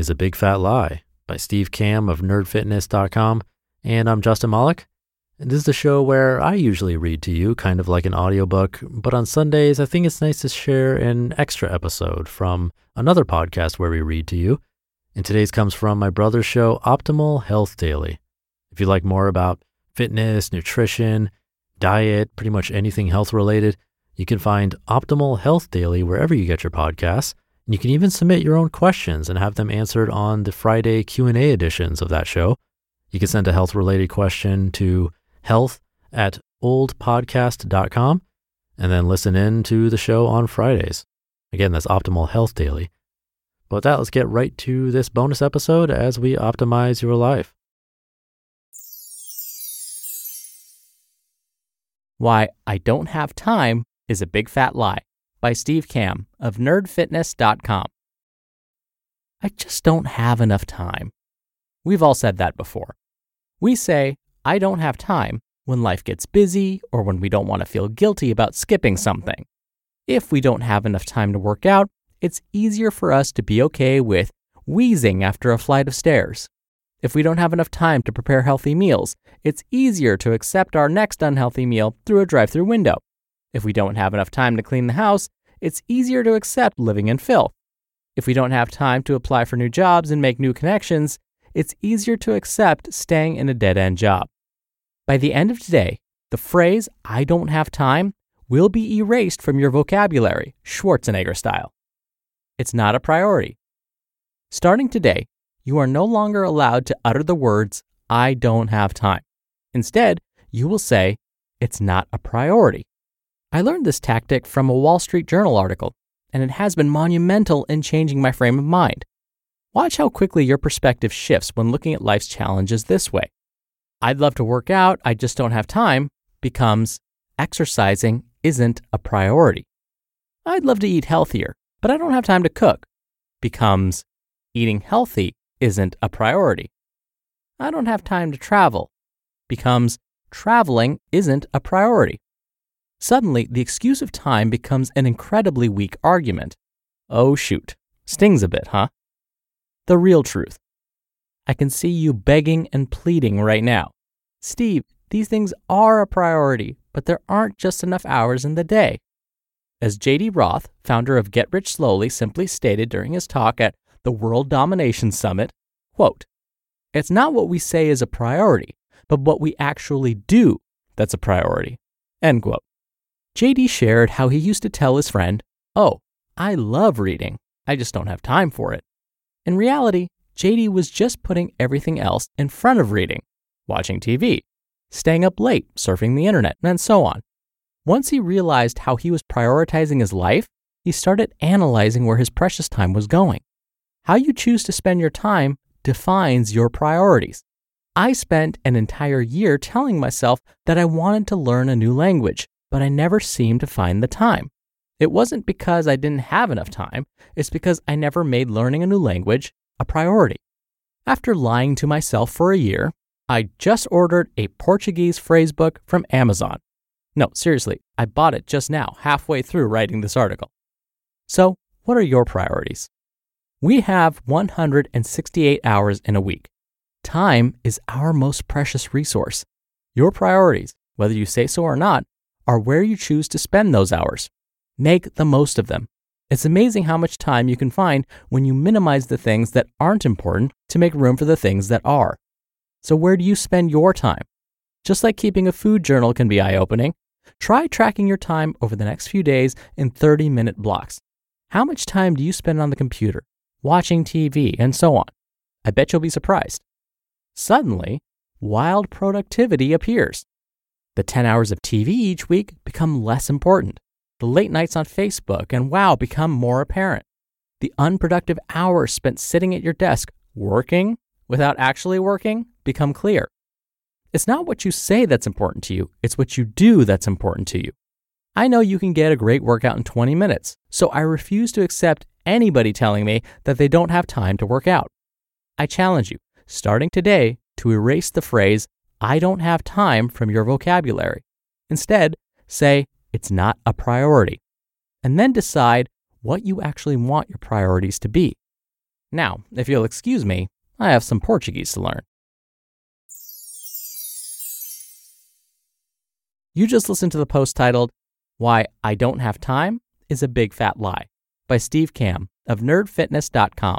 is a Big Fat Lie by Steve Kamb of nerdfitness.com. And I'm Justin. And this is the show where I usually read to you, kind of like an audiobook, but on Sundays, I think it's nice to share an extra episode from another podcast where we read to you. And today's comes from my brother's show, Optimal Health Daily. If you like more about fitness, nutrition, diet, pretty much anything health related, you can find Optimal Health Daily wherever you get your podcasts. You can even submit your own questions and have them answered on the Friday Q&A editions of that show. You can send a health-related question to health at oldpodcast.com and then listen in to the show on Fridays. Again, that's Optimal Health Daily. But with that, let's get right to this bonus episode as we optimize your life. Why I Don't Have Time is a Big Fat Lie by Steve Kamb of nerdfitness.com. I just don't have enough time. We've all said that before. We say, I don't have time when life gets busy or when we don't want to feel guilty about skipping something. If we don't have enough time to work out, it's easier for us to be okay with wheezing after a flight of stairs. If we don't have enough time to prepare healthy meals, it's easier to accept our next unhealthy meal through a drive through window. If we don't have enough time to clean the house, it's easier to accept living in filth. If we don't have time to apply for new jobs and make new connections, it's easier to accept staying in a dead end job. By the end of today, the phrase, I don't have time, will be erased from your vocabulary, Schwarzenegger style. It's not a priority. Starting today, you are no longer allowed to utter the words, I don't have time. Instead, you will say, It's not a priority. I learned this tactic from a Wall Street Journal article, and it has been monumental in changing my frame of mind. Watch how quickly your perspective shifts when looking at life's challenges this way. I'd love to work out, I just don't have time, becomes exercising isn't a priority. I'd love to eat healthier, but I don't have time to cook, becomes eating healthy isn't a priority. I don't have time to travel, becomes traveling isn't a priority. Suddenly, the excuse of time becomes an incredibly weak argument. Oh, shoot. Stings a bit, huh? The real truth. I can see you begging and pleading right now. Steve, these things are a priority, but there aren't just enough hours in the day. As J.D. Roth, founder of Get Rich Slowly, simply stated during his talk at the World Domination Summit, quote, It's not what we say is a priority, but what we actually do that's a priority. End quote. JD shared how he used to tell his friend, Oh, I love reading. I just don't have time for it. In reality, JD was just putting everything else in front of reading, watching TV, staying up late, surfing the internet, and so on. Once he realized how he was prioritizing his life, he started analyzing where his precious time was going. How you choose to spend your time defines your priorities. I spent an entire year telling myself that I wanted to learn a new language, but I never seemed to find the time. It wasn't because I didn't have enough time, it's because I never made learning a new language a priority. After lying to myself for a year, I just ordered a Portuguese phrase book from Amazon. No, seriously, I bought it just now, halfway through writing this article. So, what are your priorities? We have 168 hours in a week. Time is our most precious resource. Your priorities, whether you say so or not, are where you choose to spend those hours. Make the most of them. It's amazing how much time you can find when you minimize the things that aren't important to make room for the things that are. So, where do you spend your time? Just like keeping a food journal can be eye opening, try tracking your time over the next few days in 30 minute blocks. How much time do you spend on the computer, watching TV, and so on? I bet you'll be surprised. Suddenly, wild productivity appears. The 10 hours of TV each week become less important. The late nights on Facebook and WoW become more apparent. The unproductive hours spent sitting at your desk working without actually working become clear. It's not what you say that's important to you, it's what you do that's important to you. I know you can get a great workout in 20 minutes, so I refuse to accept anybody telling me that they don't have time to work out. I challenge you, starting today, to erase the phrase, I don't have time from your vocabulary. Instead, say, it's not a priority. And then decide what you actually want your priorities to be. Now, if you'll excuse me, I have some Portuguese to learn. You just listened to the post titled, Why I Don't Have Time is a Big Fat Lie by Steve Kamb of nerdfitness.com.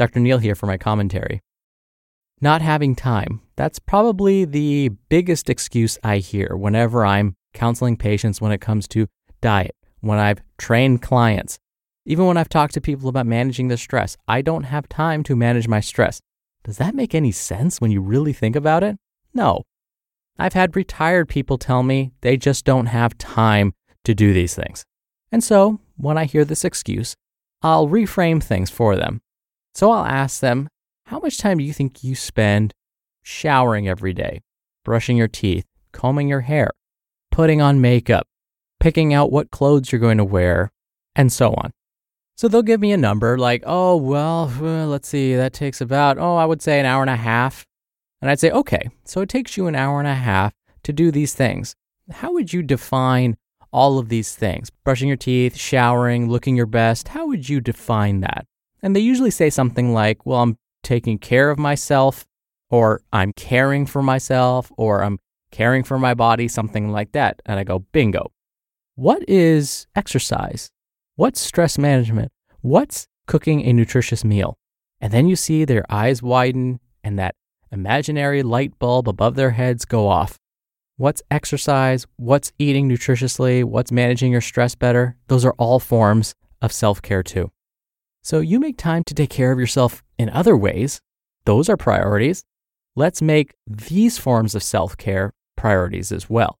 Dr. Neal here for my commentary. Not having time. That's probably the biggest excuse I hear whenever I'm counseling patients when it comes to diet, when I've trained clients, even when I've talked to people about managing their stress. I don't have time to manage my stress. Does that make any sense when you really think about it? No. I've had retired people tell me they just don't have time to do these things. And so, when I hear this excuse, I'll reframe things for them. So I'll ask them, how much time do you think you spend showering every day, brushing your teeth, combing your hair, putting on makeup, picking out what clothes you're going to wear, and so on? So they'll give me a number like, oh, well, uh, let's see, that takes about, oh, I would say an hour and a half. And I'd say, okay, so it takes you an hour and a half to do these things. How would you define all of these things? Brushing your teeth, showering, looking your best. How would you define that? And they usually say something like, well, I'm taking care of myself, or I'm caring for myself, or I'm caring for my body, something like that. And I go, bingo. What is exercise? What's stress management? What's cooking a nutritious meal? And then you see their eyes widen and that imaginary light bulb above their heads go off. What's exercise? What's eating nutritiously? What's managing your stress better? Those are all forms of self care, too. So you make time to take care of yourself in other ways. Those are priorities. Let's make these forms of self care priorities as well.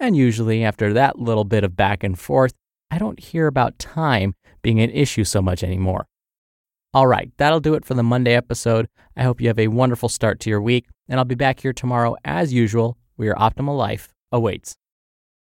And usually, after that little bit of back and forth, I don't hear about time being an issue so much anymore. All right, that'll do it for the Monday episode. I hope you have a wonderful start to your week, and I'll be back here tomorrow as usual where your optimal life awaits.